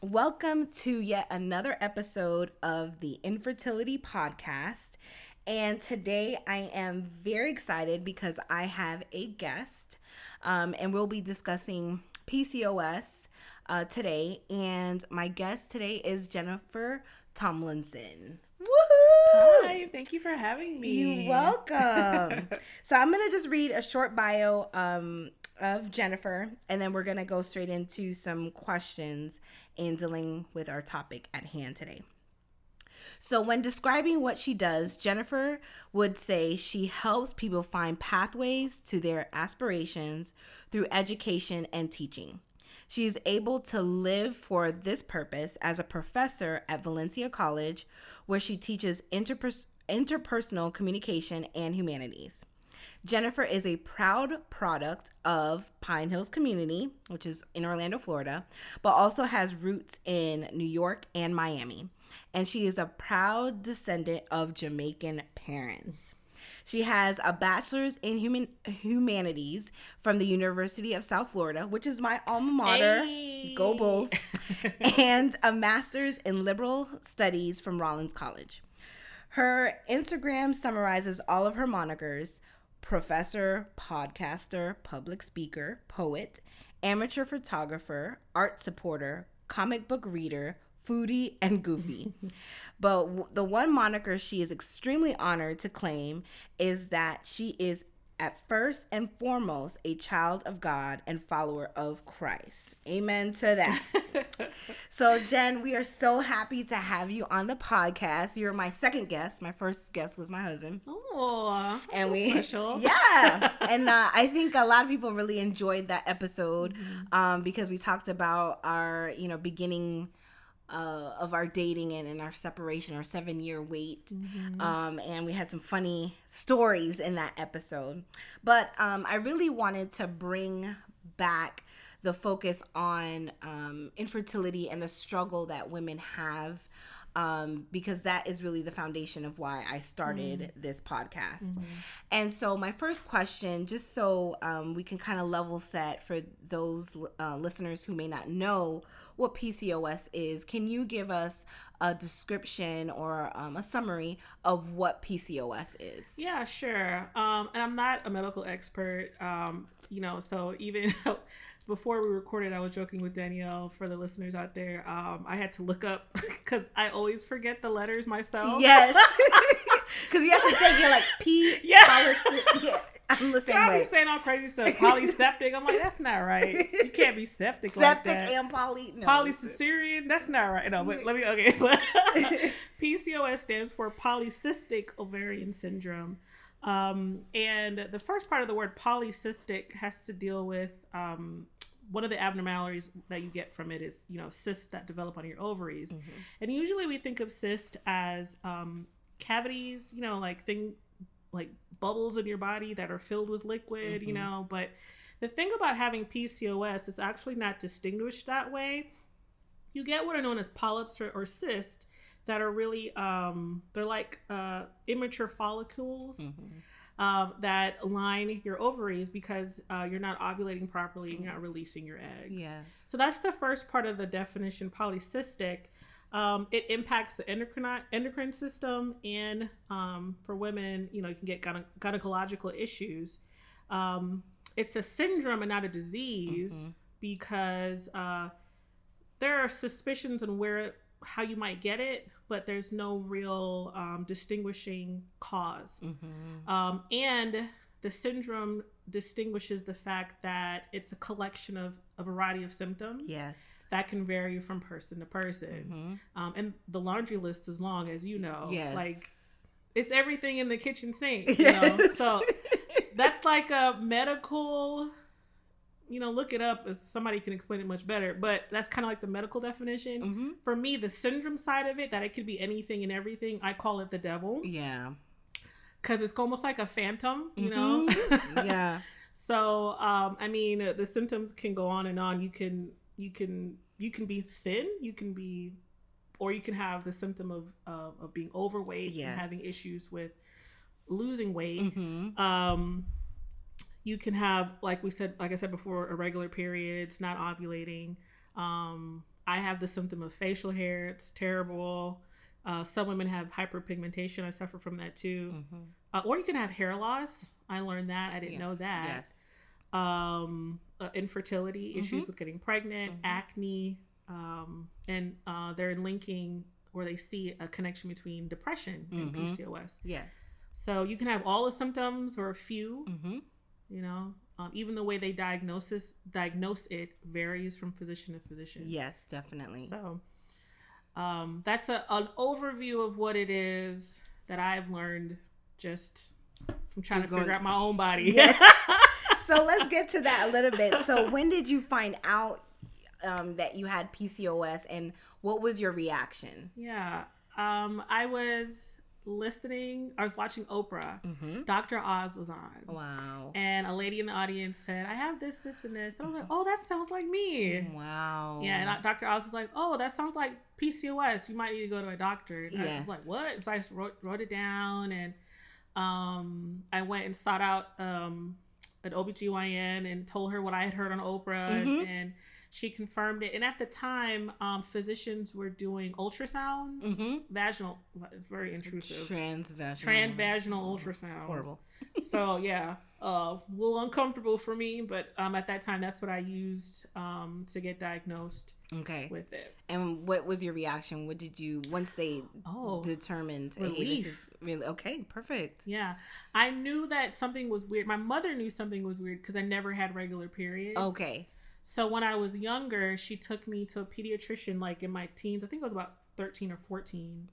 Welcome to yet another episode of the Infertility Podcast. And today I am very excited because I have a guest, um, and we'll be discussing PCOS uh, today. And my guest today is Jennifer Tomlinson. Woohoo! Hi, thank you for having me. You're welcome. so I'm gonna just read a short bio um, of Jennifer, and then we're gonna go straight into some questions in dealing with our topic at hand today. So, when describing what she does, Jennifer would say she helps people find pathways to their aspirations through education and teaching. She is able to live for this purpose as a professor at Valencia College, where she teaches interpers- interpersonal communication and humanities. Jennifer is a proud product of Pine Hills Community, which is in Orlando, Florida, but also has roots in New York and Miami. And she is a proud descendant of Jamaican parents. She has a bachelor's in human humanities from the University of South Florida, which is my alma mater. Hey. Go Bulls. and a master's in liberal studies from Rollins College. Her Instagram summarizes all of her monikers professor, podcaster, public speaker, poet, amateur photographer, art supporter, comic book reader, foodie, and goofy. but w- the one moniker she is extremely honored to claim is that she is at first and foremost a child of God and follower of Christ. Amen to that. so, Jen, we are so happy to have you on the podcast. You're my second guest. My first guest was my husband. Oh, and we special. Yeah, and uh, I think a lot of people really enjoyed that episode mm-hmm. um, because we talked about our, you know, beginning uh, of our dating and, and our separation, our seven year wait. Mm-hmm. Um, and we had some funny stories in that episode. But um, I really wanted to bring back the focus on um, infertility and the struggle that women have. Um, because that is really the foundation of why I started mm-hmm. this podcast. Mm-hmm. And so, my first question, just so um, we can kind of level set for those uh, listeners who may not know what PCOS is, can you give us a description or um, a summary of what PCOS is? Yeah, sure. Um, and I'm not a medical expert, um, you know, so even before we recorded, I was joking with Danielle for the listeners out there. Um, I had to look up because I always forget the letters myself. Yes. Because you have to say you're like P. Yeah. Policy, yeah. I'm the same way. saying all crazy stuff. Polyseptic. I'm like, that's not right. You can't be septic. Septic like and poly. No. Polycesarean. That's not right. No, but let me. Okay. PCOS stands for polycystic ovarian syndrome. Um, and the first part of the word polycystic has to deal with um, one of the abnormalities that you get from it is you know cysts that develop on your ovaries, mm-hmm. and usually we think of cyst as um, cavities, you know, like thing like bubbles in your body that are filled with liquid, mm-hmm. you know. But the thing about having PCOS is actually not distinguished that way. You get what are known as polyps or, or cysts that are really um, they're like uh, immature follicles. Mm-hmm. Um, that line your ovaries because uh, you're not ovulating properly and you're not releasing your eggs. Yes. So that's the first part of the definition polycystic. Um, it impacts the endocrine endocrine system, and um, for women, you know, you can get gyne- gynecological issues. Um, it's a syndrome and not a disease mm-hmm. because uh, there are suspicions on where how you might get it, but there's no real um, distinguishing because mm-hmm. Um, and the syndrome distinguishes the fact that it's a collection of a variety of symptoms. Yes. That can vary from person to person. Mm-hmm. Um, and the laundry list is long, as you know. Yes. Like, it's everything in the kitchen sink, you yes. know? So that's like a medical you know, look it up. Somebody can explain it much better, but that's kind of like the medical definition. Mm-hmm. For me, the syndrome side of it, that it could be anything and everything. I call it the devil Yeah. Because it's almost like a phantom, you know. Mhm. yeah. So, um, I mean, the symptoms can go on and on. You can, you can, you can be thin. You can be, or you can have the symptom of uh, of being overweight Yes. and having issues with losing weight. hmm Um, you can have, like we said, like I said before, irregular periods, not ovulating. Um, I have the symptom of facial hair. It's terrible. Uh, some women have hyperpigmentation. I suffer from that too. hmm Uh, or you can have hair loss. I learned that. I didn't know that Yes. um, uh, infertility, issues Mhm. with getting pregnant, Mhm. acne, um, and uh, they're linking or they see a connection between depression and Mhm. PCOS. Yes. So you can have all the symptoms or a few. hmm You know, um, even the way they diagnose diagnose it varies from physician to physician. Yes, definitely. So um, that's a, an overview of what it is that I've learned just from trying You're to figure out my own body. Yeah. so let's get to that a little bit. So when did you find out um, that you had PCOS, and what was your reaction? Yeah. Um, I was listening, I was watching Oprah. Mm-hmm. Dr. Oz was on. Wow. And a lady in the audience said, I have this, this, and this. And I was like, oh, that sounds like me. Wow. Yeah, and Dr. Oz was like, "Oh, that sounds like PCOS. You might need to go to a doctor." And I was like, "What?" So I just wrote, wrote it down, and um, I went and sought out um, an OBGYN and told her what I had heard on Oprah, and, Mhm. and she confirmed it. And at the time, um, physicians were doing ultrasounds, Mm-hmm. vaginal, very intrusive, Transvaginal. transvaginal ultrasounds. Horrible. so yeah, uh, a little uncomfortable for me, but um, at that time, that's what I used um, to get diagnosed Okay. with it. And what was your reaction? What did you once they Oh, determined? Hey, relief. is really okay. Perfect. yeah. I knew that something was weird. My mother knew something was weird because I never had regular periods. Okay. So when I was younger, she took me to a pediatrician, like in my teens. I think I was about 13 or 14.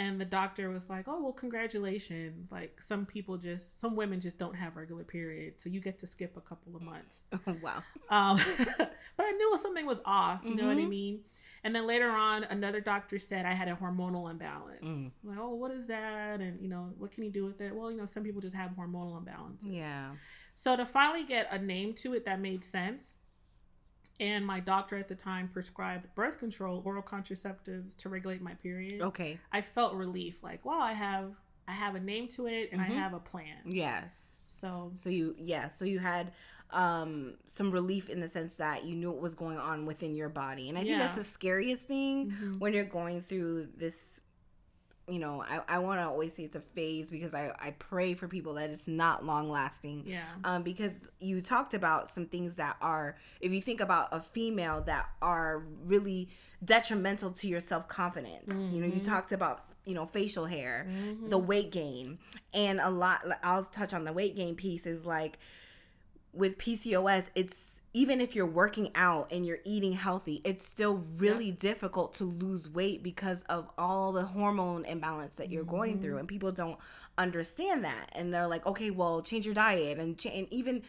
And the doctor was like, oh, well, congratulations. Like, some people just, some women just don't have regular periods. So you get to skip a couple of months. wow. Um, but I knew something was off. You know what I Mhm. mean? And then later on, another doctor said I had a hormonal imbalance. Mm. Like, oh, what is that? And you know, what can you do with it? Well, you know, some people just have hormonal imbalance. Yeah. So to finally get a name to it that made sense, and my doctor at the time prescribed birth control, oral contraceptives to regulate my period Okay. I felt relief. Like, wow, I have I have a name to it, and Mhm. I have a plan. Yes. So So you yeah, so you had um some relief in the sense that you knew what was going on within your body. And I think that's the scariest thing Mhm. when you're going through this you know, I, I want to always say it's a phase because I, I pray for people that it's not long lasting. yeah, Um, because you talked about some things that are, if you think about a female that are really detrimental to your self confidence. You know, you Mhm. talked about you know facial hair, Mhm. the weight gain, and a lot. I'll touch on the weight gain piece. Is like with PCOS, it's even if you're working out and you're eating healthy, it's still really difficult to lose weight because of all the hormone imbalance that you're going through, and people don't understand that, and they're like, okay, well, change your diet, and cha- and even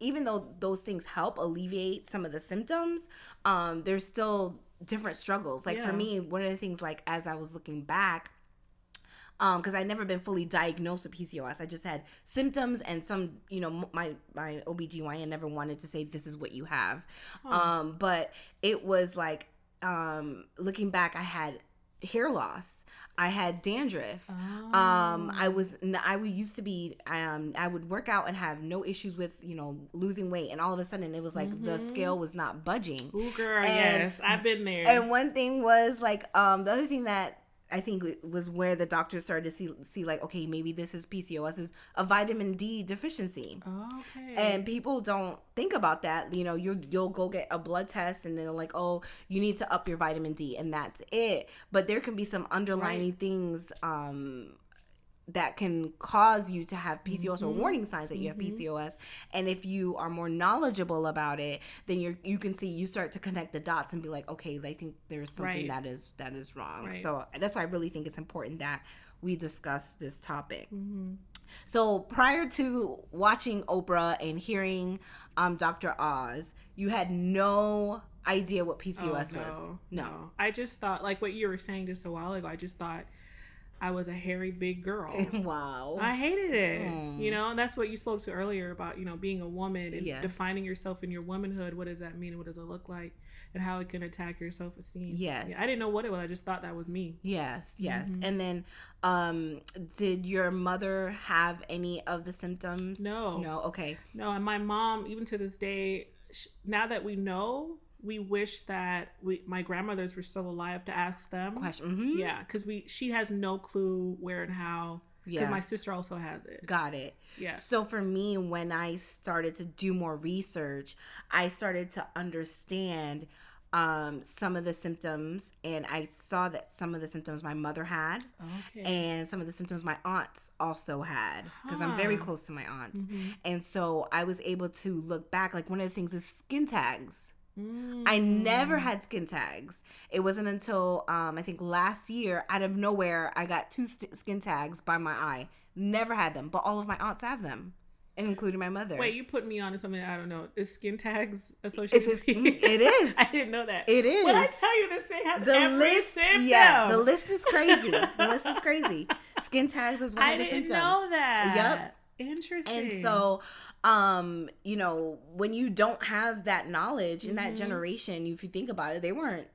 even though those things help alleviate some of the symptoms, um, there's still different struggles. Like for me, one of the things, like as I was looking back, um because i'd never been fully diagnosed with pcos i just had symptoms and some you know my my obgyn never wanted to say this is what you have. Um but it was like um looking back i had hair loss. I had dandruff. Um i was I would used to be um i would work out and have no issues with you know losing weight. And all of a sudden it was like the Mhm. scale was not budging. Ooh, girl, And- yes, I've been there. and one thing was like um the other thing that I think it was where the doctors started to see see like okay maybe this is PCOS is a vitamin D deficiency. okay. And people don't think about that. You know, you you'll go get a blood test and they're like, "Oh, you need to up your vitamin D," and that's it. But there can be some underlying things um, that can cause you to have PCOS or Mhm. warning signs that you have Mhm. PCOS. And if you are more knowledgeable about it, then you you can see you start to connect the dots and be like, "Okay, I think there's something Right. that is that is wrong." Right. So that's why I really think it's important that we discuss this topic. Mhm. So prior to watching Oprah and hearing um, Dr. Oz, you had no idea what PCOS Oh, was. no, No. no. I just thought, like what you were saying just a while ago, I just thought I was a hairy big girl. wow. I hated it. Mm. You know, and that's what you spoke to earlier about, you know, being a woman and Yes. defining yourself in your womanhood. What does that mean? What does it look like? And how it can attack your self esteem. Yes. I didn't know what it was. I just thought that was me. yes, yes. Mm-hmm. And then um did your mother have any of the symptoms? No. No, okay. No, and my mom, even to this day, now that we know, we wish that we my grandmothers were still alive to ask them. Question. mhm. Yeah, because we she has no clue where and how. Because Yeah. my sister also has it. Got it. Yeah. So for me, when I started to do more research, I started to understand um, some of the symptoms, and I saw that some of the symptoms my mother had, Okay. and some of the symptoms my aunts also had, because I'm very Mm-hmm. close to my aunts, and so I was able to look back. Like one of the things is skin tags. I never had skin tags. It wasn't until um, I think last year, out of nowhere, I got two st- skin tags by my eye. Never had them, but all of my aunts have them, including my mother. Wait, you put me on to something I don't know. Is skin tags It's associated? just- with it is. I didn't know that. It is. When I tell you this thing has the every list, symptom. yeah, the list is crazy. the list is crazy. Skin tags is one I of the symptoms. I didn't know that. Yep. Interesting. And so, um, you know, when you don't have that knowledge in Mm-hmm. that generation, if you think about it, they weren't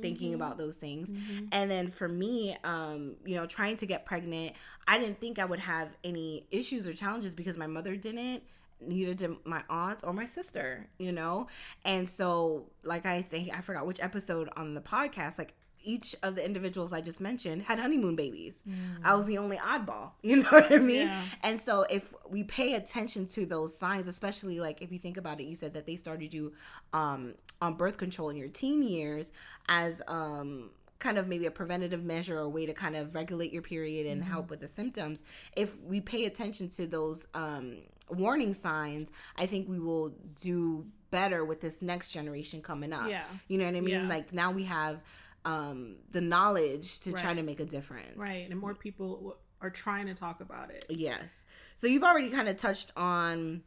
thinking about those things. Mm-hmm. And then for me, um, you know, trying to get pregnant, I didn't think I would have any issues or challenges because my mother didn't. Neither did my aunt or my sister, you know? And so, like, I think I forgot which episode on the podcast, like, each of the individuals I just mentioned had honeymoon babies. I was the only oddball, you know what I mean? Yeah. And so if we pay attention to those signs, especially like if you think about it, you said that they started you um, on birth control in your teen years as um, kind of maybe a preventative measure or a way to kind of regulate your period and help with the symptoms. If we pay attention to those um, warning signs, I think we will do better with this next generation coming up. Yeah. You know what I mean? Yeah. Like now we have um, the knowledge to try to make a difference. right, and more people are trying to talk about it. Yes. So you've already kind of touched on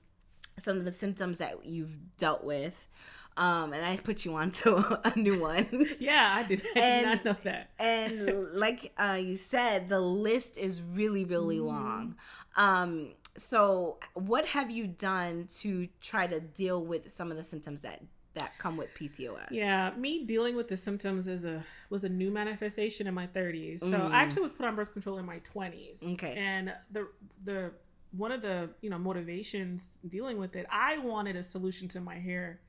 some of the symptoms that you've dealt with. Um, and I put you on to a new one. Yeah, I did, I And- did not know that. and like uh, you said, the list is really, really Mm-hmm. long. Um, so what have you done to try to deal with some of the symptoms that that come with PCOS? Yeah, me dealing with the symptoms is a was a new manifestation in my 30s. So Mm. I actually was put on birth control in my 20s. Okay. And the the one of the you know motivations dealing with it, I wanted a solution to my hair,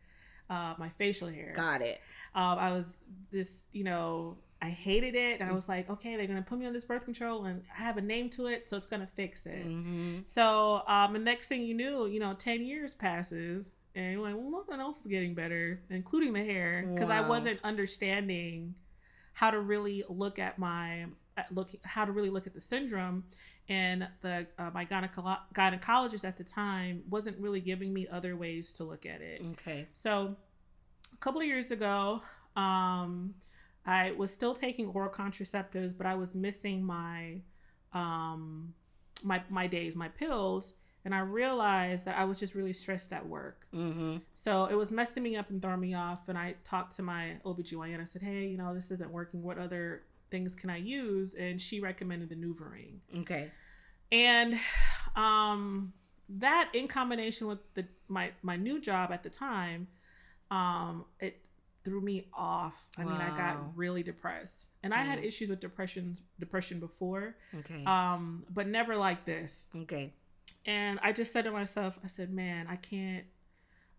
uh, my facial hair. Got it. Um, I was just you know I hated it, and I was like, okay, they're gonna put me on this birth control, and I have a name to it, so it's gonna fix it. hmm So, um, the next thing you knew, you know, 10 years passes and you're like, well, nothing else is getting better, including the hair, because I wasn't understanding how to really look at my at look how to really look at the syndrome. And the uh, my gyneco- gynecologist at the time wasn't really giving me other ways to look at it. Okay. so a couple of years ago um i was still taking oral contraceptives but i was missing my um my my days my pills and i realized that i was just really stressed at work. Hmm so it was messing me up and throwing me off and i talked to my obgyn i said hey you know this isn't working what other things can i use? And she recommended the nuvaring. Okay. and um that in combination with the my my new job at the time um it threw me off. I mean i got really depressed. And i had Mm. issues with depression depression before. Okay. um but never like this. Okay. And i just said to myself i said man i can't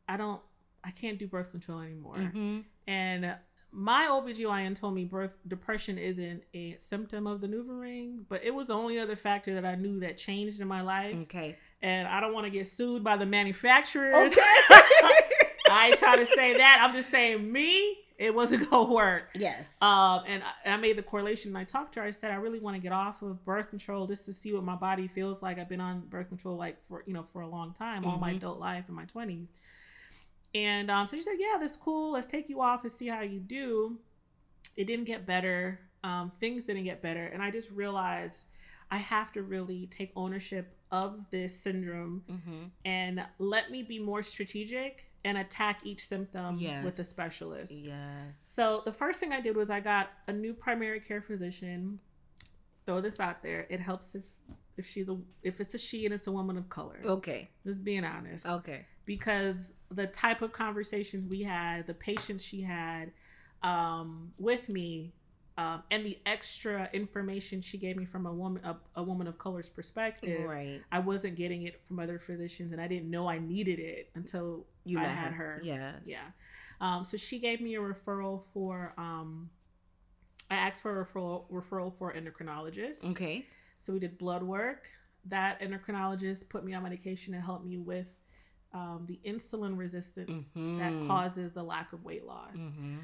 i don't i can't do birth control anymore hmm and my OBGYN told me birth depression isn't a symptom of the NuvaRing, but it was the only other factor that I knew that changed in my life. Okay. And I don't want to get sued by the manufacturers. Okay. I try to say that. I'm just saying me, it wasn't gonna work. yes. Um, and I, I made the correlation. And I talked to her. I said I really want to get off of birth control just to see what my body feels like. I've been on birth control like for you know for a long time, all my Mhm. adult life in my 20s. And um, so she said, "Yeah, that's cool. Let's take you off and see how you do." It didn't get better. Um, things didn't get better, and I just realized I have to really take ownership of this syndrome Mm-hmm. and let me be more strategic and attack each symptom with a specialist. Yes. So the first thing I did was I got a new primary care physician. Throw this out there. It helps if if she's a if it's a she and it's a woman of color. Okay. Just being honest. Okay. Because the type of conversations we had, the patience she had um, with me, um, and the extra information she gave me from a woman a, a woman of color's perspective, Right. I wasn't getting it from other physicians, and I didn't know I needed it until You I had her. Yes. Yeah. Um, so she gave me a referral for. Um, I asked for a referral referral for an endocrinologist. Okay. So we did blood work. That endocrinologist put me on medication to help me with um, the insulin resistance that Mhm. causes the lack of weight loss. Mm-hmm.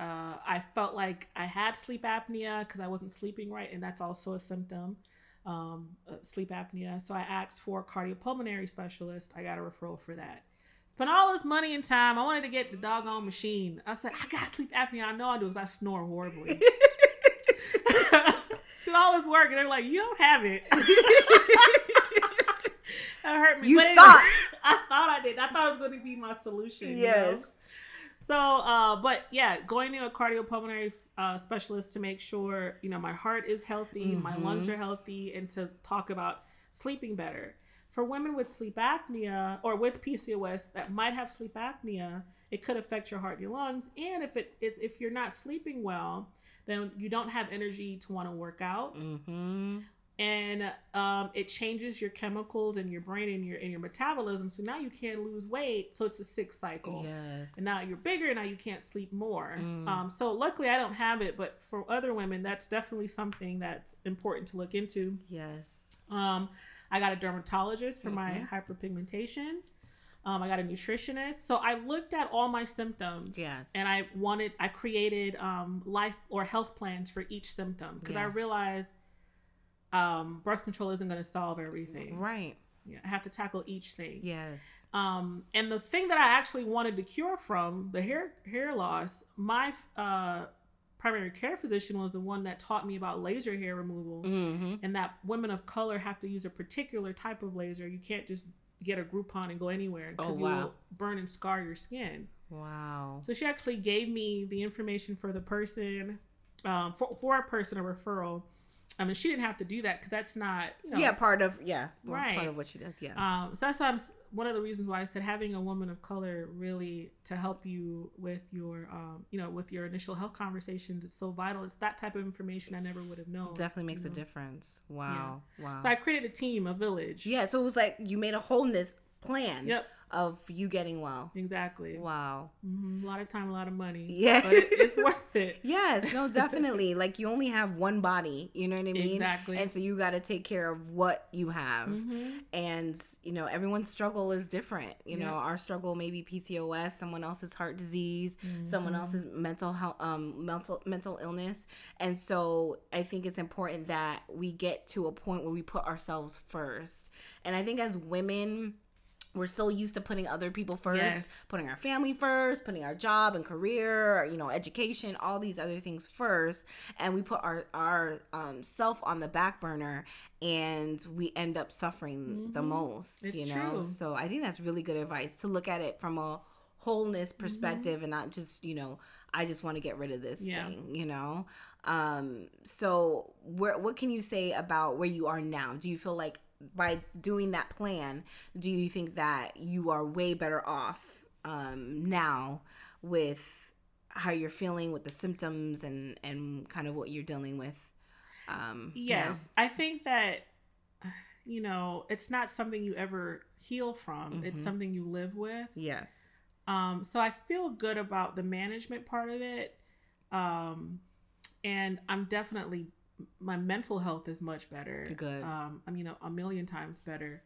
Uh, I felt like I had sleep apnea because I wasn't sleeping right, and that's also a symptom. Um, of sleep apnea. So I asked for a cardiopulmonary specialist. I got a referral for that. Spent all this money and time. I wanted to get the doggone machine. I said, I got sleep apnea. I know I do because I snore horribly. Did all this work, and they're like, "You don't have it." that hurt me. You But anyway, thought. I thought I did. I thought it was going to be my solution. you Yes. know? So, uh, but yeah, going to a cardiopulmonary uh, specialist to make sure you know my heart is healthy, my Mhm. lungs are healthy, and to talk about sleeping better. For women with sleep apnea or with PCOS that might have sleep apnea, it could affect your heart and your lungs. And if it is if you're not sleeping well, then you don't have energy to want to work out Mm-hmm. And um, it changes your chemicals in your brain and your in your metabolism. So now you can't lose weight. So it's a sick cycle. Yes. And now you're bigger. And now you can't sleep more. Mm. Um, so luckily I don't have it, but for other women, that's definitely something that's important to look into. Yes. Um, I got a dermatologist for my Mhm. hyperpigmentation. Um, I got a nutritionist. So I looked at all my symptoms. Yes. And I wanted, I created um, life or health plans for each symptom because I realized um, birth control isn't going to solve everything. Right. Yeah, I have to tackle each thing. Yes. Um, and the thing that I actually wanted to cure from the hair hair loss, my uh, primary care physician was the one that taught me about laser hair removal, Mm-hmm. and that women of color have to use a particular type of laser. You can't just get a Groupon and go anywhere because Oh, you will burn and scar your skin. Wow. So she actually gave me the information for the person, um, for for a person a referral. I mean, she didn't have to do that because that's not you know yeah, part of yeah, Right. part of what she does. Yeah. um, so that's why I'm, one of the reasons why I said having a woman of color really to help you with your, um, you know, with your initial health conversations is so vital. It's that type of information I never would have known. Definitely makes you a difference. Wow. Wow. So I created a team, a village. yeah. So it was like you made a wholeness plan. Yep. Of you getting well. Exactly. Wow. hmm A lot of time, a lot of money. Yeah. But it's worth it. Yes, no, definitely. like you only have one body, you know what I mean? Exactly. And so you got to take care of what you have. hmm And, you know, everyone's struggle is different. You know, our struggle may be PCOS, someone else's heart disease, someone Mm-hmm. else's mental health, um, mental, mental illness. And so I think it's important that we get to a point where we put ourselves first. And I think as women, we're so used to putting other people first, Yes. putting our family first, putting our job and career, you know, education, all these other things first, and we put our our um, self on the back burner, and we end up suffering the most. Mm-hmm. It's you know, true. so I think that's really good advice to look at it from a wholeness Mm-hmm. perspective and not just you know I just want to get rid of this Yeah. thing. You know, um, so where what can you say about where you are now? Do you feel like by doing that plan, do you think that you are way better off um, now with how you're feeling with the symptoms and and kind of what you're dealing with? Um, Yes, I think that you know it's not something you ever heal from. It's Mhm. something you live with. Yes. Um, so I feel good about the management part of it. Um, and I'm definitely my mental health is much better. Good. Um, I mean a, a million times better.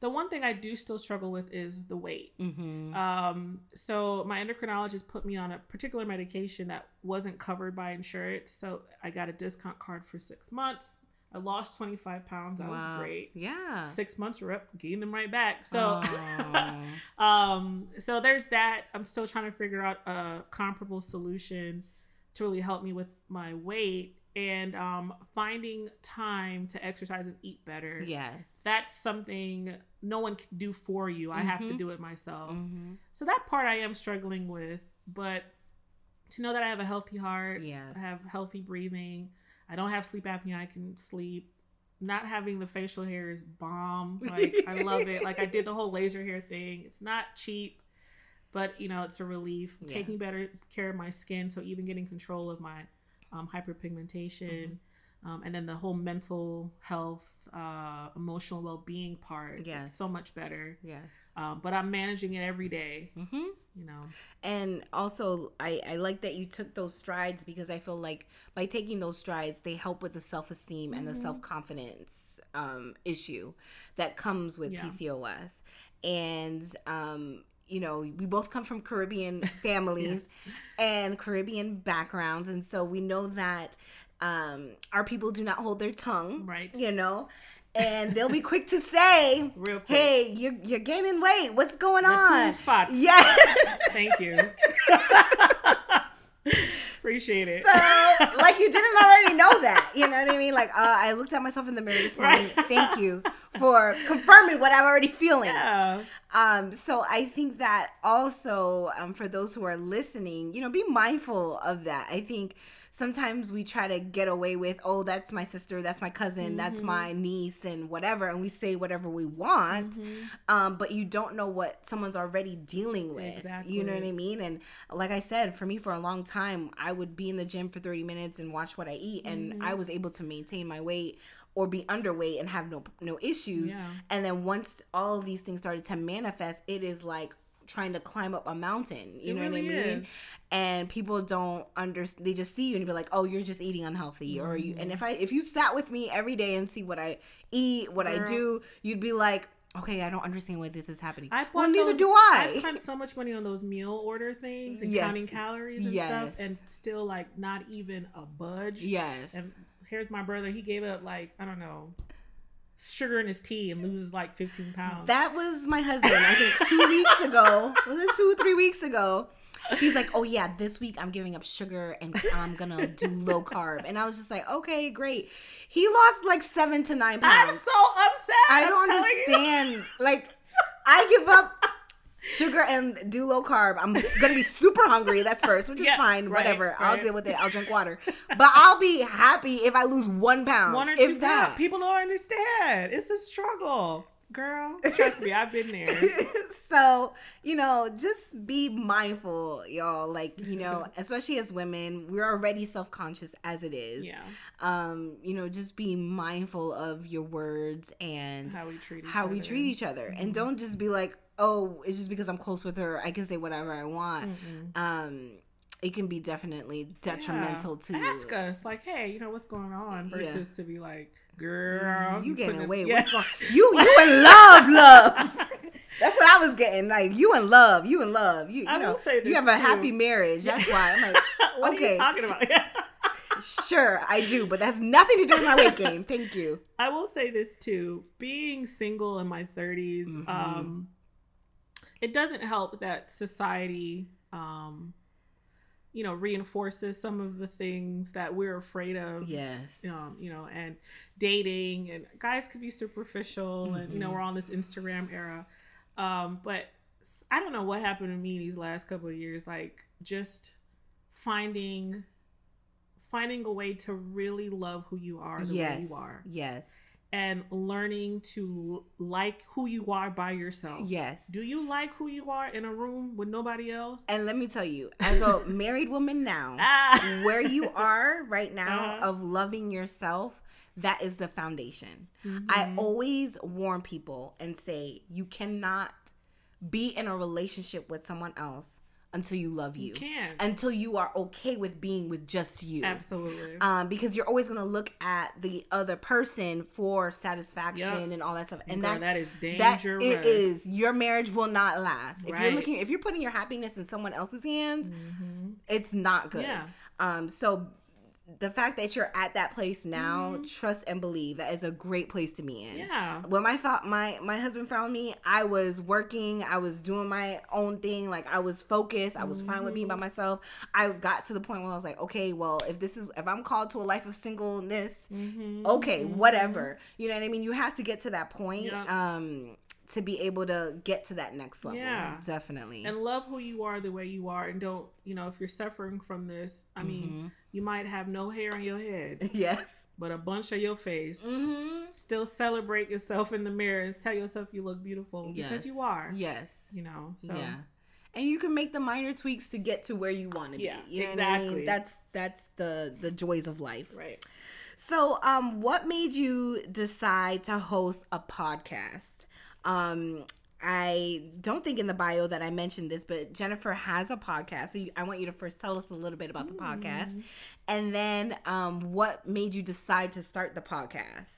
The one thing I do still struggle with is the weight. Mm-hmm. Um, so my endocrinologist put me on a particular medication that wasn't covered by insurance. So I got a discount card for six months. I lost 25 pounds. That was great. Yeah. Six months were up, gained them right back. So, Oh. um, so there's that. I'm still trying to figure out a comparable solution to really help me with my weight. And um, finding time to exercise and eat better. Yes. That's something no one can do for you. I have to Mhm. do it myself. Mm-hmm. So that part I am struggling with, but to know that I have a healthy heart, Yes. I have healthy breathing, I don't have sleep apnea, I can sleep. Not having the facial hair is bomb. Like I love it. Like I did the whole laser hair thing. It's not cheap, but you know, it's a relief. Yes. Taking better care of my skin, so even getting control of my um, hyperpigmentation. Mm-hmm. Um, and then the whole mental health, uh, emotional well being part, Yes. so much better. Yes. Um, but I'm managing it every day, Mm-hmm. you know. And also, I, I like that you took those strides because I feel like by taking those strides, they help with the self esteem and the Mm-hmm. self confidence um, issue that comes with Yeah. PCOS. And, um, you know, we both come from Caribbean families and Caribbean backgrounds. And so we know that um, our people do not hold their tongue, Right. You know, and they'll be quick to say, quick. Hey, you're, you're gaining weight. What's going on? fat. Yeah. Thank you. Appreciate it. So, like you didn't already know that. You know what I mean? Like, uh, I looked at myself in the mirror this morning. Right. Thank you for confirming what I'm already feeling. yeah. Um, so I think that also, um, for those who are listening, you know, be mindful of that. I think sometimes we try to get away with, oh, that's my sister, that's my cousin, that's Mm-hmm. my niece, and whatever, and we say whatever we want. Mm-hmm. Um, but you don't know what someone's already dealing with. You know what I mean? And like I said, for me, for a long time, I would be in the gym for 30 minutes and watch what I eat, and Mm-hmm. I was able to maintain my weight or be underweight and have no no issues. Yeah. And then once all of these things started to manifest, it is like trying to climb up a mountain. You It know really what I mean? is. And people don't understand. They just see you and be like, "Oh, you're just eating unhealthy," or you. Mm-hmm. And if I if you sat with me every day and see what I eat, what I do, you'd be like, "Okay, I don't understand why this is happening." I well, bought neither those- do I. I've spent so much money on those meal order things and Yes. counting calories and Yes. stuff, and still like not even a budge. yes. And here's my brother. He gave up like I don't know sugar in his tea and loses like 15 pounds. That was my husband. I think two weeks ago. Was it two, three weeks ago? He's like, oh yeah, this week I'm giving up sugar and I'm gonna do low carb. And I was just like, okay, great. He lost like seven to nine pounds. I'm so upset. I don't understand. Like, I give up sugar and do low carb. I'm gonna be super hungry. That's first, which is Yeah, fine. right, whatever. I'll deal with it. I'll drink water. But I'll be happy if I lose one pound. One or two that. pounds. People don't understand. It's a struggle, girl. Trust me, I've been there. so you know just be mindful y'all like you know especially as women we're already self-conscious as it is Yeah, um you know just be mindful of your words and how we treat each how other. we treat each other and don't just be like oh it's just because i'm close with her. I can say whatever i want. Um it can be definitely detrimental to ask us like, hey, you know what's going on, Yeah. versus to be like, girl, you getting away it- what's going you you in love love. That's what i was getting like you in love you in love. You, you I know will say you have a too. happy marriage that's why. I'm like what are Okay. you talking about? sure i do but that's nothing to do with my weight gain. Thank you. I will say this too: being single in my 30s, Mm-hmm. um, it doesn't help that society, um, you know, reinforces some of the things that we're afraid of. yes um, you know, and dating and guys could be superficial and you know, we're on this Instagram era. Um, but i don't know what happened to me these last couple of years, like just finding finding a way to really love who you are the yes way you are yes and learning to like who you are by yourself. yes Do you like who you are in a room with nobody else? and let me tell you as a married woman now Ah. where you are right now Uh-huh. of loving yourself that is the foundation Mm-hmm. i always warn people and say you cannot be in a relationship with someone else until you love you, can't. until you are okay with being with just you Absolutely. um, because you're always going to look at the other person for satisfaction Yep. and all that stuff and Girl, that is that dangerous. it is your marriage will not last if you're looking if you're putting your happiness in someone else's hands it's not good Yeah. um so the fact that you're at that place now, mm-hmm. trust and believe that is a great place to be in. Yeah. When my fa- my my husband found me, I was working, I was doing my own thing, like I was focused, I was mm-hmm. fine with being by mm-hmm. myself. I got to the point where I was like, okay, well, if this is if I'm called to a life of singleness, mm-hmm. okay, mm-hmm. whatever. You know what I mean? You have to get to that point. Um to be able to get to that next level. Yeah. Definitely. And love who you are the way you are and don't, you know, if you're suffering from this, I mean, mm-hmm. You might have no hair on your head. Yes. But a bunch of your face. Mm-hmm. Still celebrate yourself in the mirror and tell yourself you look beautiful yes. because you are. Yes. You know, so. Yeah. And you can make the minor tweaks to get to where you want to yeah, be. You know exactly. I mean? That's that's the the joys of life. Right. So, um, what made you decide to host a podcast? Um, I don't think in the bio that I mentioned this, but Jennifer has a podcast. So you, I want you to first tell us a little bit about the mm. podcast, and then um, what made you decide to start the podcast.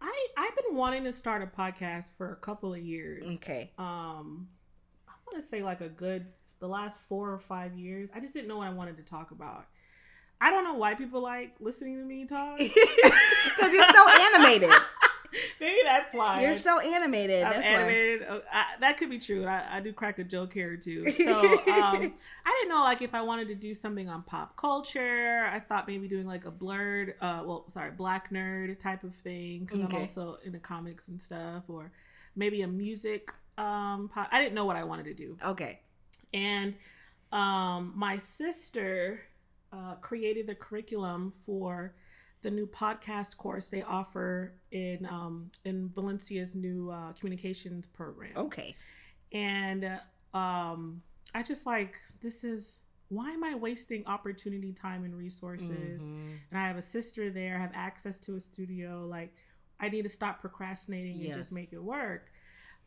I I've been wanting to start a podcast for a couple of years. Okay. Um, I want to say like a good the last four or five years. I just didn't know what I wanted to talk about. I don't know why people like listening to me talk because you're so animated. Maybe that's why you're so animated. I'm that's animated. Why. Oh, I, that could be true. I, I, do crack a joke here too. So um, I didn't know like if I wanted to do something on pop culture. I thought maybe doing like a blurred, uh, well, sorry, black nerd type of thing because okay. I'm also into comics and stuff, or maybe a music. Um, pop. I didn't know what I wanted to do. Okay. And um, my sister uh, created the curriculum for the new podcast course they offer in um, in Valencia's new uh, communications program. Okay. And uh, um, I just like this is why am I wasting opportunity, time, and resources? Mm-hmm. And I have a sister there, I have access to a studio. Like I need to stop procrastinating yes. and just make it work.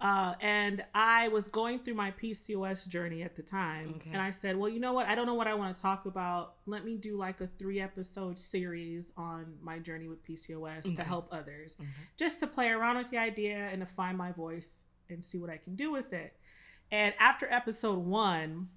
Uh, and I was going through my PCOS journey at the time. Okay. And I said, well, you know what? I don't know what I want to talk about. Let me do like a three episode series on my journey with PCOS okay. to help others, mm-hmm. just to play around with the idea and to find my voice and see what I can do with it. And after episode one,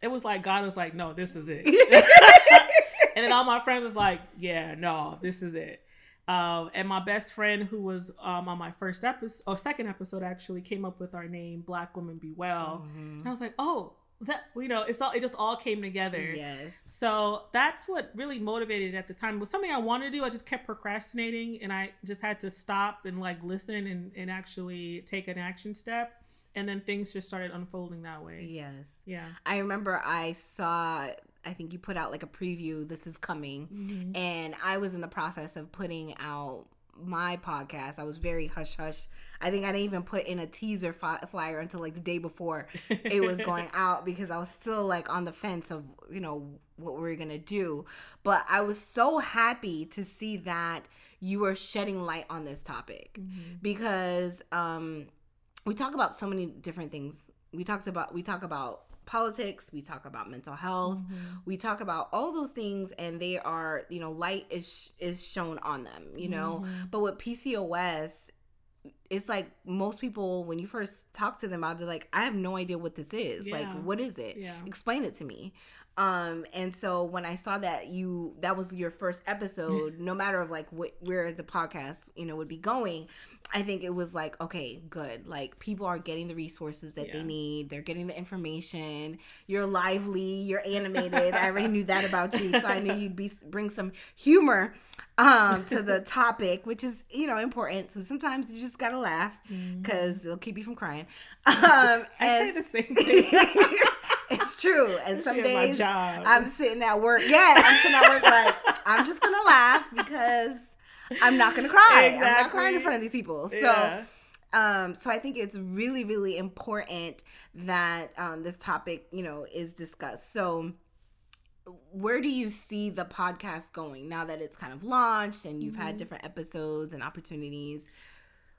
it was like God was like, no, this is it. and then all my friends was like, yeah, no, this is it. Uh, and my best friend, who was um, on my first episode or second episode, actually came up with our name, Black Woman Be Well. Mm-hmm. And I was like, oh, that you know, it's all it just all came together. Yes. So that's what really motivated at the time. It was something I wanted to do. I just kept procrastinating, and I just had to stop and like listen and and actually take an action step. And then things just started unfolding that way. Yes. Yeah. I remember I saw I think you put out like a preview. This is coming, mm-hmm. and I was in the process of putting out my podcast. I was very hush hush. I think I didn't even put in a teaser flyer until like the day before it was going out because I was still like on the fence of you know what we were gonna do. But I was so happy to see that you were shedding light on this topic mm-hmm. because um, we talk about so many different things. We talked about we talk about politics, we talk about mental health, mm-hmm. we talk about all those things and they are, you know, light is is shown on them, you know. Mm-hmm. But with PCOS, it's like most people when you first talk to them, I'll be like, I have no idea what this is. Yeah. Like, what is it? Yeah. Explain it to me. Um, and so when I saw that you that was your first episode, no matter of like what where the podcast, you know, would be going, I think it was like, okay, good. Like people are getting the resources that yeah. they need. They're getting the information. You're lively. You're animated. I already knew that about you, so I knew you'd be bring some humor um, to the topic, which is you know important. So sometimes you just gotta laugh because mm-hmm. it'll keep you from crying. Um, I say the same thing. It's true. And some days I'm sitting at work. Yeah, I'm sitting at work like I'm just gonna laugh because I'm not gonna cry. Exactly. I'm not crying in front of these people. So yeah. um so I think it's really, really important that um this topic, you know, is discussed. So where do you see the podcast going now that it's kind of launched and you've mm-hmm. had different episodes and opportunities?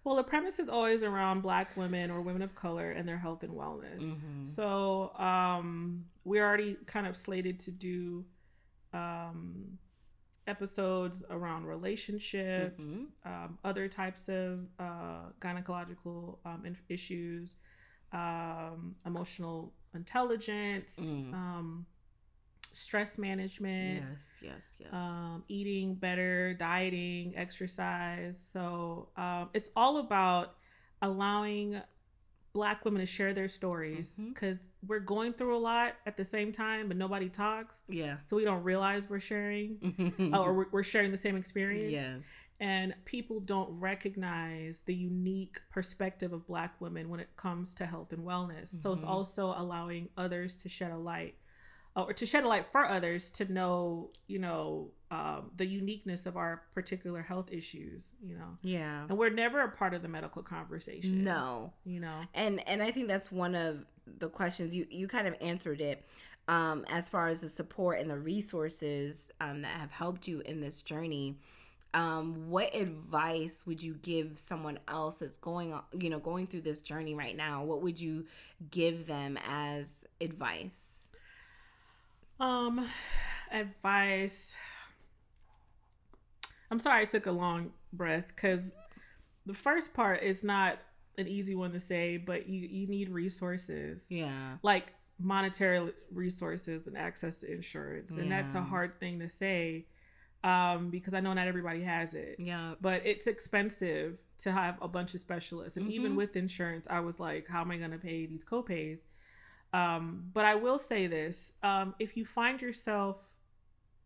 Well, the premise is always around Black women or women of color and their health and wellness. Mm-hmm. So um, we're already kind of slated to do um, episodes around relationships, mm-hmm. um, other types of uh, gynecological um, issues, um, emotional intelligence. Mm. Stress management. Yes, yes, yes. Um, eating better, dieting, exercise. So um, it's all about allowing black women to share their stories because we're going through a lot at the same time, but nobody talks. yeah. So we don't realize we're sharing uh, or we're- sharing the same experience. yes. And people don't recognize the unique perspective of black women when it comes to health and wellness. So it's Mhm. also allowing others to shed a light uh, or to shed a light for others to know, you know, um, the uniqueness of our particular health issues, you know. Yeah. And we're never a part of the medical conversation. No. You know. and and I think that's one of the questions you you kind of answered it um, as far as the support and the resources um, that have helped you in this journey. Um, what advice would you give someone else that's going on, you know, going through this journey right now? What would you give them as advice? Um, advice. I'm sorry I took a long breath because the first part is not an easy one to say, but you you need resources Yeah. like monetary resources and access to insurance, and that's a hard thing to say um, because I know not everybody has it. Yeah. But it's expensive to have a bunch of specialists, and even Mhm. with insurance, I was like, "How am I going to pay these copays?" Um, but I will say this: um, if you find yourself,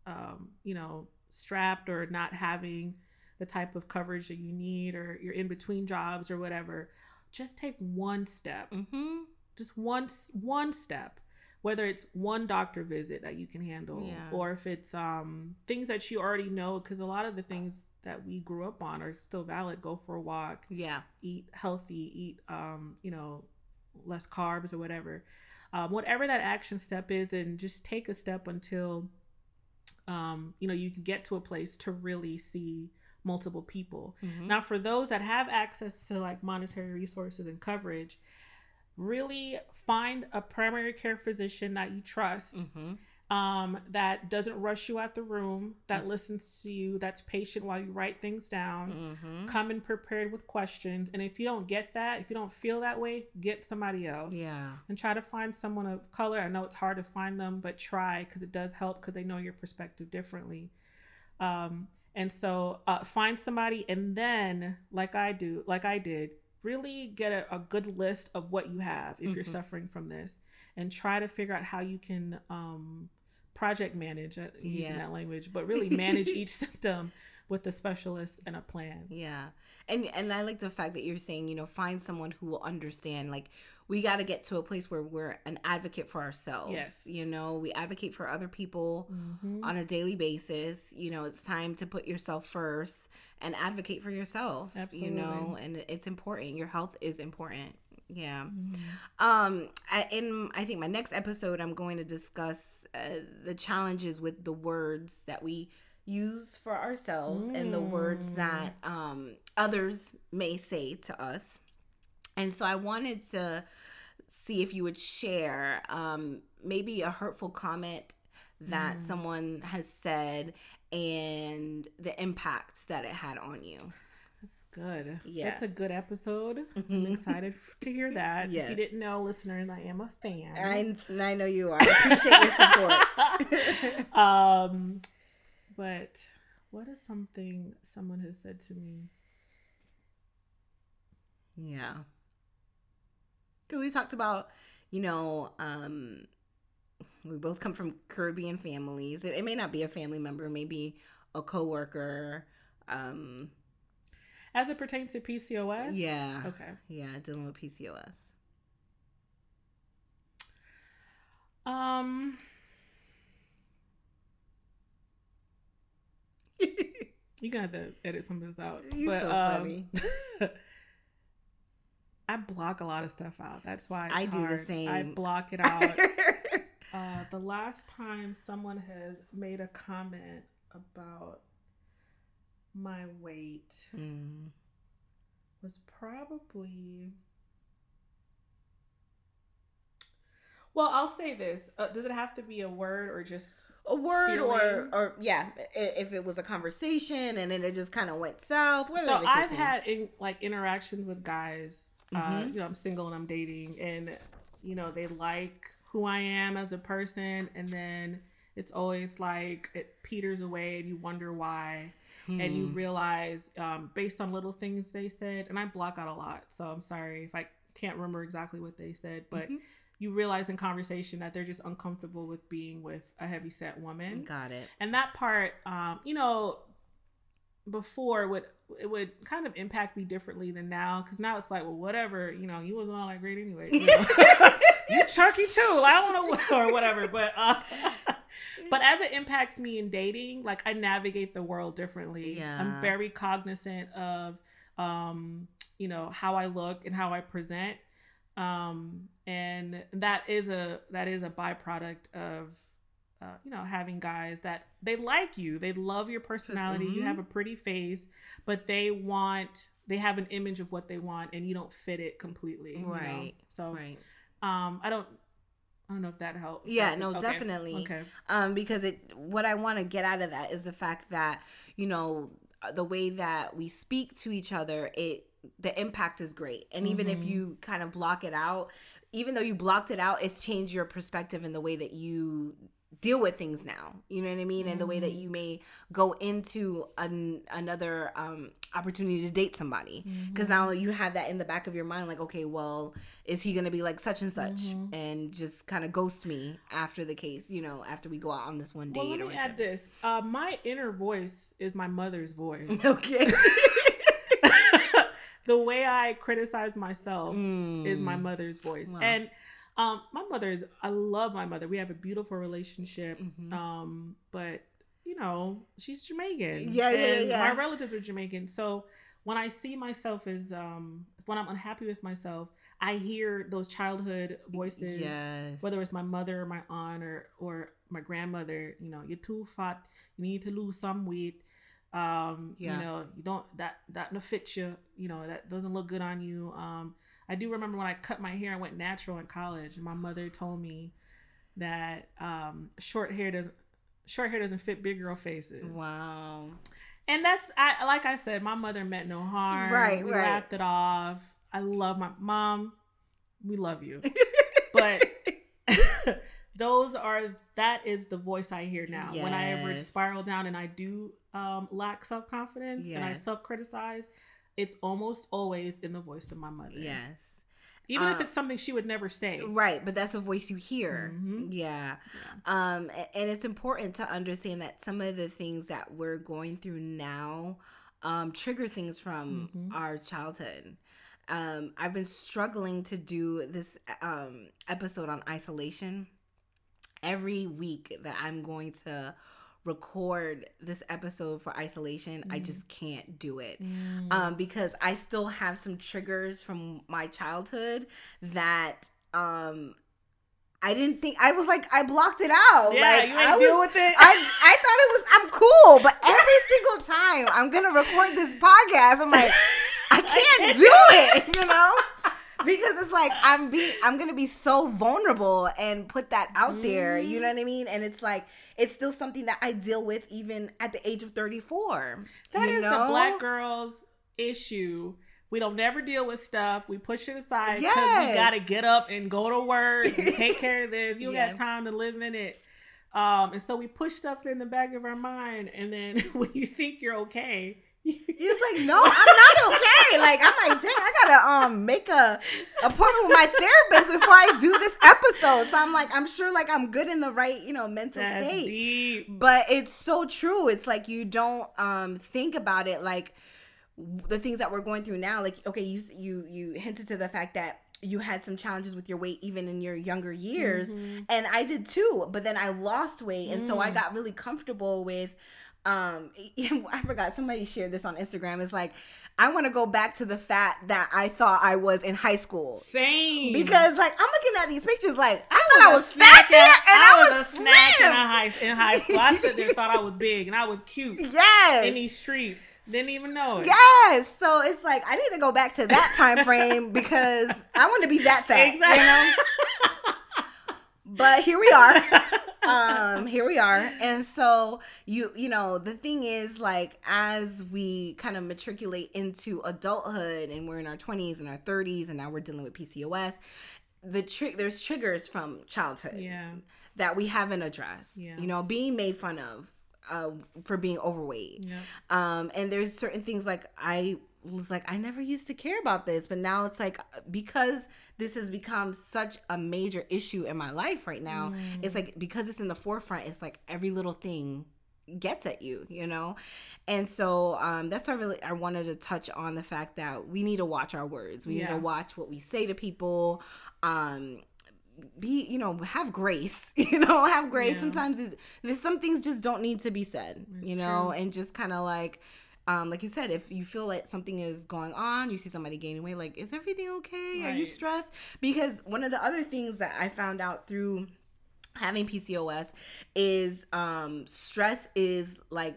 um, you know, strapped or not having the type of coverage that you need, or you're in between jobs or whatever, just take one step. Mm-hmm. Just one one step. Whether it's one doctor visit that you can handle, Yeah. or if it's um, things that you already know, because a lot of the things that we grew up on are still valid. Go for a walk, Yeah. eat healthy, eat um, you know, less carbs or whatever. Um, whatever that action step is, then just take a step until um, you know you can get to a place to really see multiple people. Mhm. Now, for those that have access to like monetary resources and coverage, really find a primary care physician that you trust Mhm. Um, that doesn't rush you out the room, that listens to you, that's patient while you write things down. Mhm. Come in prepared with questions. And if you don't get that, if you don't feel that way, get somebody else. Yeah. And try to find someone of color. I know it's hard to find them, but try because it does help because they know your perspective differently. Um, and so uh, find somebody and then, like I do, like I did, really get a, a good list of what you have if you're Mhm. suffering from this and try to figure out how you can um, project manage, uh, using Yeah. that language, but really manage each symptom with a specialist and a plan. Yeah. And and I like the fact that you're saying, you know, find someone who will understand. Like we got to get to a place where we're an advocate for ourselves. Yes. You know, we advocate for other people Mhm. on a daily basis. You know, it's time to put yourself first and advocate for yourself. Absolutely. You know, and it's important. Your health is important. Yeah. Mhm. Um, I, in I think my next episode, I'm going to discuss uh, the challenges with the words that we use for ourselves and the words Mm. that um, others may say to us. And so I wanted to see if you would share um, maybe a hurtful comment that Mm. someone has said and the impact that it had on you. Good. Yeah. That's a good episode. I'm Mhm. excited to hear that. If you didn't know, listeners, I am a fan. I, I know you are. I appreciate your support. um, but what is something someone has said to me? Yeah. Because we talked about, you know, um, we both come from Caribbean families. It, it may not be a family member, maybe a coworker. Um, As it pertains to PCOS? yeah. Okay. Yeah, dealing with PCOS. Um, you're to have to edit some of this out. You but, so um, funny. I block a lot of stuff out. That's why I do the hard. I block it out. Uh, the last time someone has made a comment about my weight Mm. was probably. Well, I'll say this. Uh, does it have to be a word or just. A word or, Feeling. or yeah, if it was a conversation and then it just kind of went south. So I've had in, like interactions with guys. Uh, Mhm. you know, I'm single and I'm dating, and you know they like who I am as a person, and then it's always like it peters away and you wonder why. And you realize, um, based on little things they said, and I block out a lot, so I'm sorry if I can't remember exactly what they said, but you realize in conversation that they're just uncomfortable with being with a heavy set woman. Got it. And that part, um, you know, before would it would kind of impact me differently than now because now it's like, well, whatever, you know, you wasn't all that great anyway. You, know? you chunky too. I don't to or whatever, but uh, but as it impacts me in dating, like I navigate the world differently. Yeah. I'm very cognizant of, um, you know, how I look and how I present, um, and that is a that is a byproduct of uh, you know, having guys that they like you, they love your personality, you Mhm. have a pretty face, but they want, they have an image of what they want, and you don't fit it completely, you know? Right. So, Right. um, I don't, I don't know if that helps. Yeah, That's- no, okay. definitely. Okay. um because it what i want to get out of that is the fact that you know the way that we speak to each other it the impact is great and even if Mhm. you kind of block it out even though you blocked it out it's changed your perspective in the way that you deal with things now you know what i mean and the way that Mhm. you may go into an, another um opportunity to date somebody because Mhm. now you have that in the back of your mind like okay well is he gonna be like such and such Mhm. and just kind of ghost me after the case you know after we go out on this one date Well, let me add this. Uh, my inner voice is my mother's voice. okay the way I criticize myself is my Mm. mother's voice. Wow. And um, my mother is, I love my mother. We have a beautiful relationship. Mhm. Um, but, you know, she's Jamaican. Yeah, yeah, yeah. My relatives are Jamaican. So when I see myself as, um, when I'm unhappy with myself, I hear those childhood voices, yes whether it's my mother or my aunt or, or my grandmother, you know, you're too fat, you need to lose some weight. Um, Yeah. you know, you don't that that no fit you, you know, that doesn't look good on you. Um, I do remember when I cut my hair and went natural in college, my mother told me that um, short hair doesn't short hair doesn't fit big girl faces. wow And that's I like I said, my mother meant no harm. Right, we right. laughed it off. I love my mom. We love you. but those are that is the voice I hear now. When I ever spiral down and I do um, lack self confidence and I self criticize, it's almost always in the voice of my mother. yes Even if Uh, it's something she would never say. right but that's a voice you hear Mhm. yeah Yeah. um and it's important to understand that some of the things that we're going through now um trigger things from Mhm. our childhood um i've been struggling to do this um episode on isolation every week that i'm going to record this episode for isolation i Mm. just can't do it Mm. um, because I still have some triggers from my childhood that um, I didn't think I was like I blocked it out. yeah, like, you I ain't deal was, with it. I I thought it was I'm cool, but every single time I'm gonna record this podcast, I'm like I can't do it, you know. Because it's like I'm be I'm gonna be so vulnerable and put that out there, you know what I mean? And it's like it's still something that I deal with even at the age of 34. That is the black girl's issue. We don't never deal with stuff. We push it aside because Yes. we gotta get up and go to work and take care of this. You don't Yeah. got time to live in it. Um, and so we push stuff in the back of our mind, and then when you think you're okay, He's like, no, I'm not okay. Like, I'm like, dang, I gotta um make a appointment with my therapist before I do this episode. So I'm like, I'm sure like I'm good in the right, you know, mental that's state. deep. But it's so true. It's like you don't um think about it like the things that we're going through now. Like, okay, you you you hinted to the fact that you had some challenges with your weight even in your younger years Mhm. and I did too. But then I lost weight, and so I Mm. got really comfortable with. Um, I forgot somebody shared this on Instagram. It's like I want to go back to the fat that I thought I was in high school Same. because, like, I'm looking at these pictures, like I thought i was fat there, and I, was, was, a snack in, slim. a high, in high school. I stood there thought I was big and I was cute Yes, in these streets. Didn't even know it. Yes. So it's like I need to go back to that time frame because I want to be that fat. Exactly. You know? But here we are. Um here we are and so you you know the thing is like as we kind of matriculate into adulthood and we're in our 20s and our 30s and now we're dealing with pcos the trick there's triggers from childhood Yeah. that we haven't addressed. Yeah. You know, being made fun of uh, for being overweight. Yeah. Um, and there's certain things like I was like, I never used to care about this, but now it's like because this has become such a major issue in my life right now, it's like because it's in the forefront, it's like every little thing gets at you, you know? And so um that's why I really I wanted to touch on the fact that we need to watch our words. We need to watch what we say to people. Um be you know have grace you know have grace Yeah. sometimes there's some things just don't need to be said It's you know true. and just kind of like um like you said if you feel like something is going on you see somebody gaining weight like is everything okay? Are you stressed? Because one of the other things that i found out through having pcos is um stress is like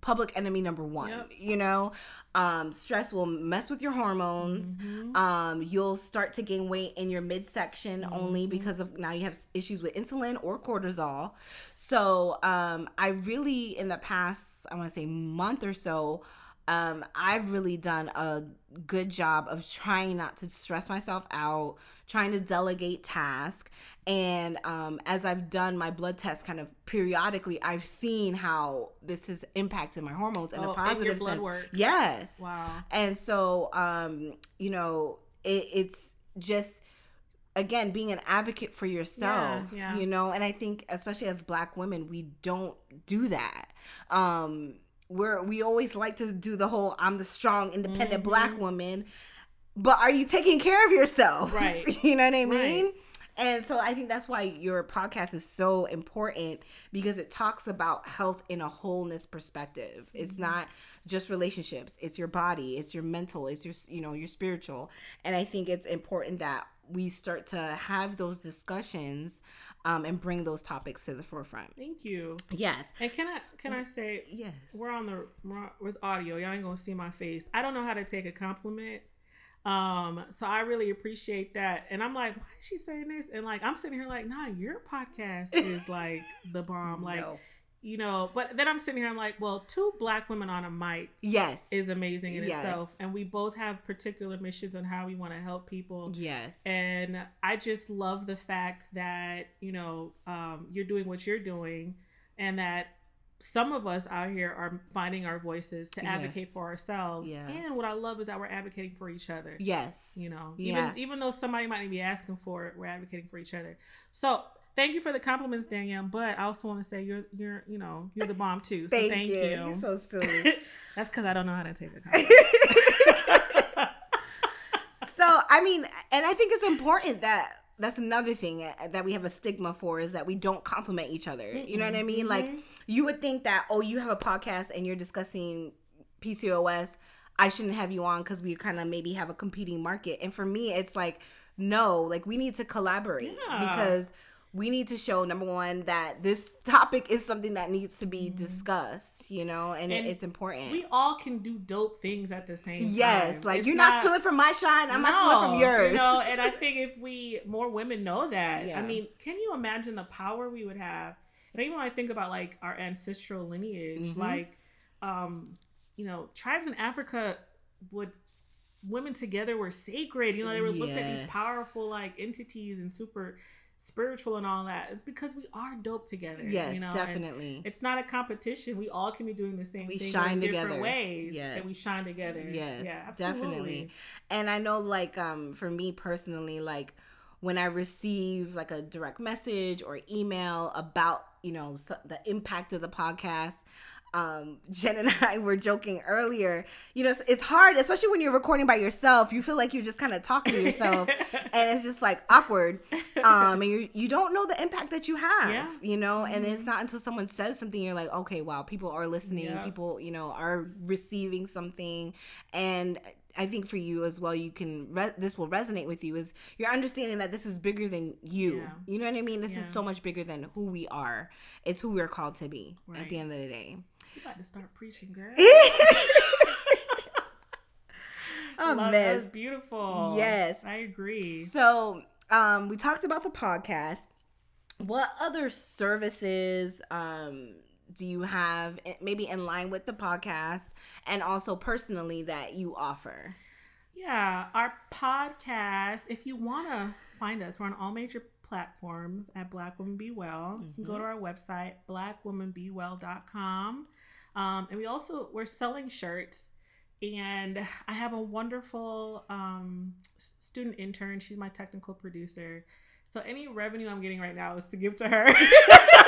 public enemy number one Yep. you know um stress will mess with your hormones Mm-hmm. um you'll start to gain weight in your midsection only Mm-hmm. because of now you have issues with insulin or cortisol so um i really in the past i want to say month or so um i've really done a good job of trying not to stress myself out trying to delegate tasks and um, as i've done my blood test kind of periodically i've seen how this has impacted my hormones in Oh, a positive blood sense work. yes Wow. and so um you know it, it's just again being an advocate for yourself Yeah, yeah. you know and i think especially as black women we don't do that um we're we always like to do the whole i'm the strong independent Mm-hmm. black woman but are you taking care of yourself Right. you know what i mean Right. and so I think that's why your podcast is so important because it talks about health in a wholeness perspective. It's Mm-hmm. not just relationships, it's your body, it's your mental, it's your you know, your spiritual. And I think it's important that we start to have those discussions um, and bring those topics to the forefront. Thank you. Yes. And can I can I say Yes. we're on the we're- with audio. Y'all ain't gonna see my face. I don't know how to take a compliment. Um, so I really appreciate that. And I'm like, why is she saying this? And like I'm sitting here like, nah, your podcast is like the bomb. Like, No. you know, but then I'm sitting here, I'm like, well, two black women on a mic Yes. is amazing in Yes. itself. And we both have particular missions on how we want to help people. yes. And I just love the fact that, you know, um, you're doing what you're doing and that some of us out here are finding our voices to advocate Yes. for ourselves. Yes. And what I love is that we're advocating for each other. yes. You know, Yeah. even even though somebody might be asking for it, we're advocating for each other. So thank you for the compliments, Danielle. But I also want to say you're you're you know you're the bomb too. So Thank, thank, you. you. You're so silly. That's because I don't know how to take a compliment. so i mean and i think it's important that that's another thing that we have a stigma for is that we don't compliment each other you know what i mean like mm-hmm. You would think that oh you have a podcast and you're discussing pcos i shouldn't have you on because we kind of maybe have a competing market and for me it's like no like we need to collaborate Yeah. because we need to show number one that this topic is something that needs to be mm-hmm. discussed you know and, And it's important we all can do dope things at the same time. yes like It's you're not, stealing from my shine i'm not stealing from yours You know, and I think if we more women know that, Yeah. I mean, can you imagine the power we would have? And even when I think about like our ancestral lineage, Mm-hmm. like um, you know, tribes in Africa would women together were sacred. You know, they were looked at these powerful like entities and super spiritual and all that. It's because we are dope together. Yes, you know? and definitely. It's not a competition. We all can be doing the same We thing shine in different together. ways. Yes. And we shine together. Yes, yeah, absolutely. definitely. And I know, like, um, for me personally, like, when I receive like a direct message or email about, you know, the impact of the podcast, um, Jen and I were joking earlier. You know, it's, it's hard, especially when you're recording by yourself. You feel like you're just kind of talking to yourself, and it's just like awkward. Um, and you you don't know the impact that you have. Yeah. Mm-hmm. You know, and it's not until someone says something you're like, okay, wow, people are listening. Yeah. People, you know, are receiving something, and I think for you as well, you can re- this will resonate with you is you're understanding that this is bigger than you. Yeah. You know what I mean? This Yeah. is so much bigger than who we are. It's who we're called to be at the end of the day. You about to start preaching, girl. Oh, Love. That's beautiful. Yes. I agree. So, um, we talked about the podcast. What other services um, do you have, eh, maybe in line with the podcast, and also personally that you offer? Yeah, our podcast, if you want to find us, we're on all major platforms at Black Woman Be Well. Mm-hmm. You can go to our website, blackwomanbewell.com. Um, and we also, we're selling shirts. And I have a wonderful um, student intern. She's my technical producer. So any revenue I'm getting right now is to give to her.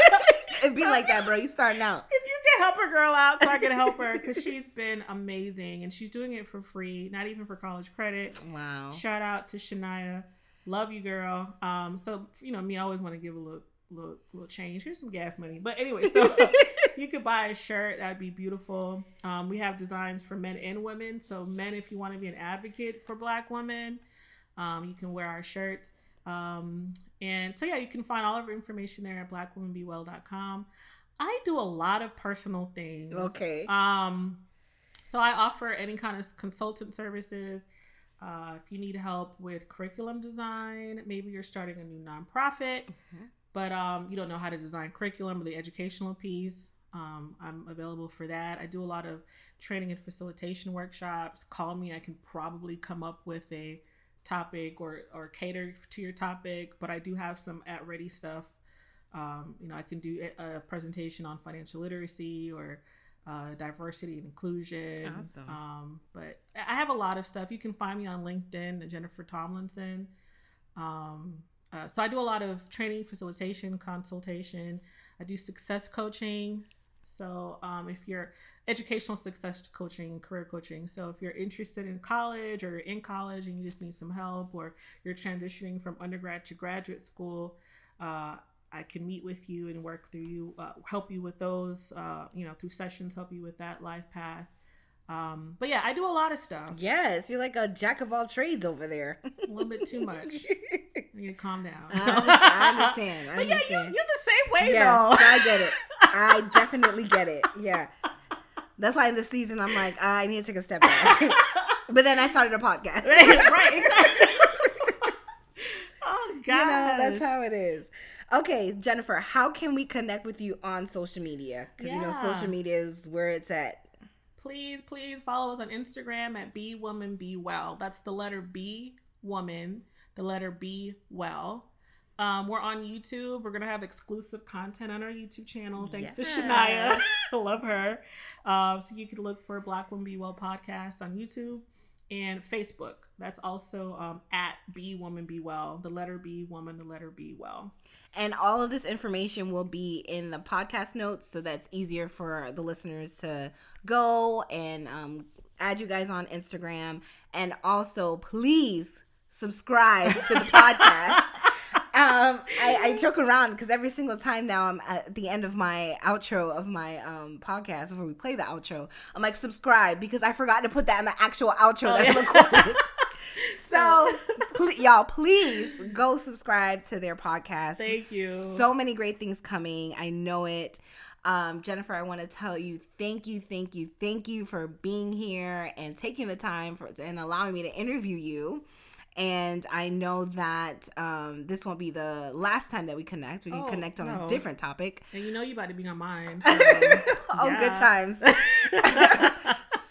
It'd be like that, bro. You starting out. If you can help a girl out, so I can help her because she's been amazing and she's doing it for free, not even for college credit. Wow. Shout out to Shania. Love you, girl. Um, so you know me, I always want to give a little, little, little change. Here's some gas money. But anyway, so you could buy a shirt, that'd be beautiful. Um, we have designs for men and women. So men, if you want to be an advocate for Black women, um, you can wear our shirts. Um, and so yeah, you can find all of our information there at blackwomanbewell.com. I do a lot of personal things. Okay. Um, so I offer any kind of consultant services. Uh, if you need help with curriculum design, maybe you're starting a new nonprofit, mm-hmm. but um, you don't know how to design curriculum or the educational piece. Um, I'm available for that. I do a lot of training and facilitation workshops. Call me. I can probably come up with a topic or or cater to your topic but i do have some at ready stuff. Um, you know i can do a, presentation on financial literacy or uh, diversity and inclusion. Awesome. um, but i have a lot of stuff. You can find me on linkedin jennifer tomlinson. Um, uh, so i do a lot of training facilitation consultation. I do success coaching so um, if you're educational success coaching, career coaching. So if you're interested in college or in college and you just need some help or you're transitioning from undergrad to graduate school, uh, I can meet with you and work through you, uh, help you with those, uh, you know, through sessions, help you with that life path. Um, but yeah, I do a lot of stuff. Yes, you're like a jack of all trades over there. a little bit too much. You need to calm down. I understand. I understand. But yeah, you, you're the same way yeah, though. I get it. I definitely get it. Yeah. That's why in this season I'm like, I need to take a step back. but then I started a podcast. right, exactly. oh God. You know, that's how it is. Okay, Jennifer, how can we connect with you on social media? Because yeah. you know social media is where it's at. Please, please follow us on Instagram at Be Woman Be Well. That's the letter B woman, the letter B well. Um, we're on YouTube. We're gonna have exclusive content on our YouTube channel. Thanks to Shania, I love her. Um, so you can look for Black Woman Be Well podcast on YouTube and Facebook. That's also um, at Be Woman Be Well. The letter B Woman, the letter B Well. And all of this information will be in the podcast notes, so that's easier for the listeners to go and um, add you guys on Instagram. And also, please subscribe to the podcast um, I, I joke around because every single time now I'm at the end of my outro of my um, podcast before we play the outro, I'm like subscribe because I forgot to put that in the actual outro oh, that yeah. recorded. so pl- y'all please go subscribe to their podcast. Thank you. So many great things coming. I know it. Um, jennifer i want to tell you thank you thank you thank you for being here and taking the time for and allowing me to interview you and I know that um, this won't be the last time that we connect. We can oh, connect on no. a different topic. And you know you about to be on mine. So, oh, good times.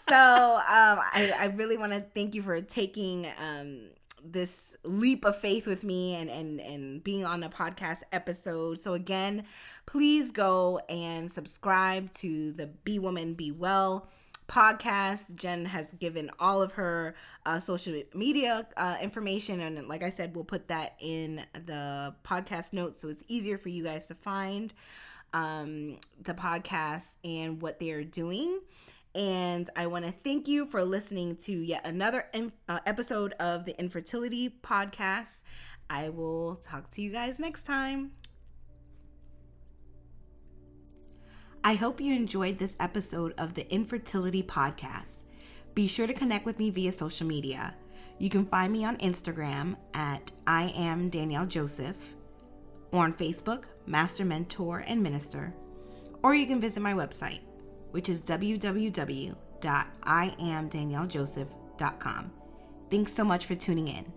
so um, I, I, really want to thank you for taking um, this leap of faith with me and, and, and being on a podcast episode. So again, please go and subscribe to the Be Woman Be Well podcast. Jen has given all of her uh, social media uh, information. And like I said, we'll put that in the podcast notes so it's easier for you guys to find um, the podcast and what they're doing. And I want to thank you for listening to yet another in, uh, episode of the Infertility Podcast. I will talk to you guys next time. I hope you enjoyed this episode of the Infertility Podcast. Be sure to connect with me via social media. You can find me on Instagram at I am Danielle Joseph, or on Facebook, Master Mentor and Minister, or you can visit my website, which is www.iamdaniellejoseph.com. Thanks so much for tuning in.